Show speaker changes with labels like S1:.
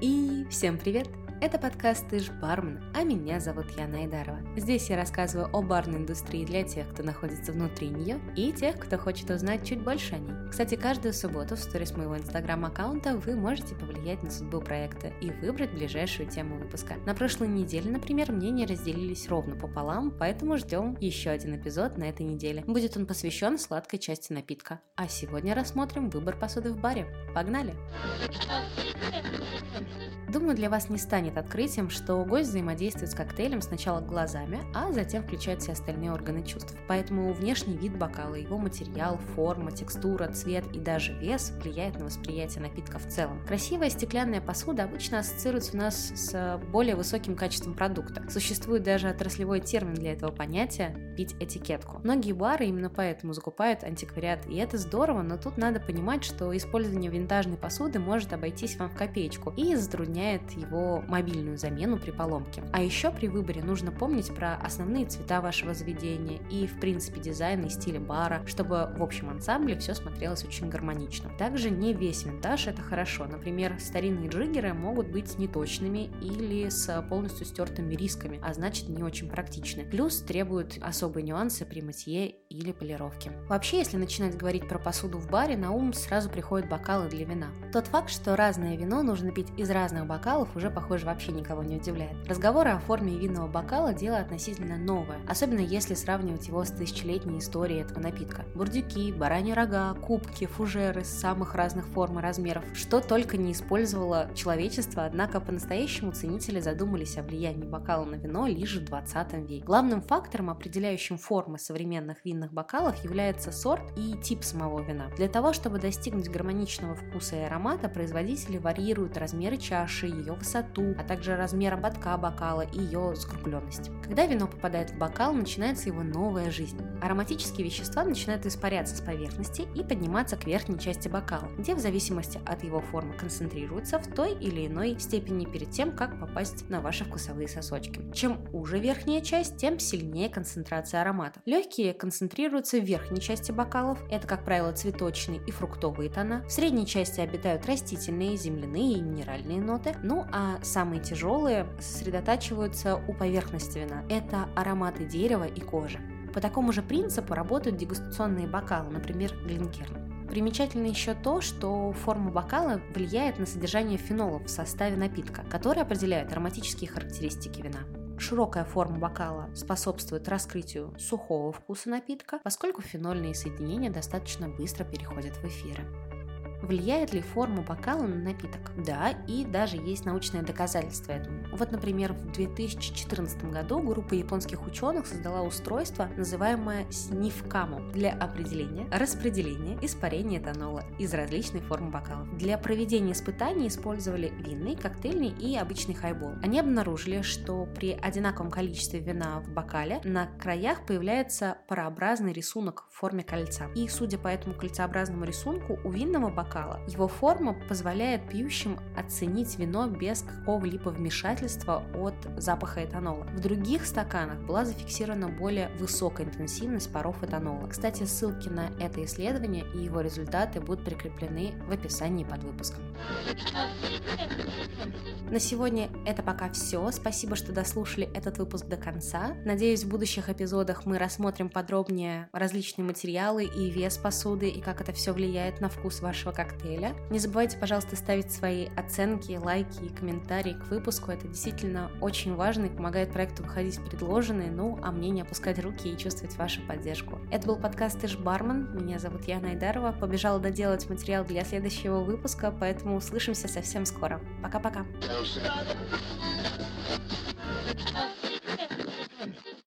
S1: И всем привет! Это подкаст «Ты ж бармен», а меня зовут Яна Айдарова. Здесь я рассказываю о барной индустрии для тех, кто находится внутри нее, и тех, кто хочет узнать чуть больше о ней. Кстати, каждую субботу в сторис моего инстаграм-аккаунта вы можете повлиять на судьбу проекта и выбрать ближайшую тему выпуска. На прошлой неделе, например, мнения разделились ровно пополам, поэтому ждем еще один эпизод на этой неделе. Будет он посвящен сладкой части напитка. А сегодня рассмотрим выбор посуды в баре. Погнали! Думаю, для вас не станет открытием, что гость взаимодействует с коктейлем сначала глазами, а затем включает все остальные органы чувств. Поэтому внешний вид бокала, его материал, форма, текстура, цвет и даже вес влияет на восприятие напитка в целом. Красивая стеклянная посуда обычно ассоциируется у нас с более высоким качеством продукта. Существует даже отраслевой термин для этого понятия – пить этикетку. Многие бары именно поэтому закупают антиквариат, и это здорово, но тут надо понимать, что использование винтажной посуды может обойтись вам копеечку и затрудняет его мобильную замену при поломке. А еще при выборе нужно помнить про основные цвета вашего заведения и, в принципе, дизайн и стиль бара, чтобы в общем ансамбле все смотрелось очень гармонично. Также не весь винтаж это хорошо. Например, старинные джиггеры могут быть неточными или с полностью стертыми рисками, а значит не очень практичны. Плюс требуют особые нюансы при мытье или полировке. Вообще, если начинать говорить про посуду в баре, на ум сразу приходят бокалы для вина. Тот факт, что разное вино нужно пить из разных бокалов уже, похоже, вообще никого не удивляет. Разговоры о форме винного бокала – дело относительно новое, особенно если сравнивать его с тысячелетней историей этого напитка. Бурдюки, бараньи рога, кубки, фужеры самых разных форм и размеров, что только не использовало человечество, однако по-настоящему ценители задумались о влиянии бокала на вино лишь в 20 веке. Главным фактором, определяющим формы современных винных бокалов, является сорт и тип самого вина. Для того, чтобы достигнуть гармоничного вкуса и аромата, производители варьируют размеры чаши, ее высоту, а также размер ободка бокала и ее скругленность. Когда вино попадает в бокал, начинается его новая жизнь. Ароматические вещества начинают испаряться с поверхности и подниматься к верхней части бокала, где в зависимости от его формы концентрируются в той или иной степени перед тем, как попасть на ваши вкусовые сосочки. Чем уже верхняя часть, тем сильнее концентрация ароматов. Легкие концентрируются в верхней части бокалов, это, как правило, цветочные и фруктовые тона. В средней части обитают растительные, земляные и минеральные ноты, ну а самые тяжелые сосредотачиваются у поверхности вина. Это ароматы дерева и кожи. По такому же принципу работают дегустационные бокалы, например, Глинкерн. Примечательно еще то, что форма бокала влияет на содержание фенолов в составе напитка, которые определяют ароматические характеристики вина. Широкая форма бокала способствует раскрытию сухого вкуса напитка, поскольку фенольные соединения достаточно быстро переходят в эфиры. Влияет ли форма бокала на напиток? Да, и даже есть научное доказательство этому. Вот, например, в 2014 году группа японских ученых создала устройство, называемое снифкаму, для определения, распределения, испарения этанола из различной формы бокалов. Для проведения испытаний использовали винный, коктейльный и обычный хайбол. Они обнаружили, что при одинаковом количестве вина в бокале на краях появляется парообразный рисунок в форме кольца. И, судя по этому кольцеобразному рисунку, у винного бокала бокала. Его форма позволяет пьющим оценить вино без какого-либо вмешательства от запаха этанола. В других стаканах была зафиксирована более высокая интенсивность паров этанола. Кстати, ссылки на это исследование и его результаты будут прикреплены в описании под выпуском. На сегодня это пока все. Спасибо, что дослушали этот выпуск до конца. Надеюсь, в будущих эпизодах мы рассмотрим подробнее различные материалы и вес посуды и как это все влияет на вкус вашего коктейля. Не забывайте, пожалуйста, ставить свои оценки, лайки и комментарии к выпуску. Это действительно очень важно и помогает проекту выходить в предложенные, ну, а мне не опускать руки и чувствовать вашу поддержку. Это был подкаст «Ты ж бармен». Меня зовут Яна Айдарова. Побежала доделать материал для следующего выпуска, поэтому услышимся совсем скоро. Пока-пока. Thank.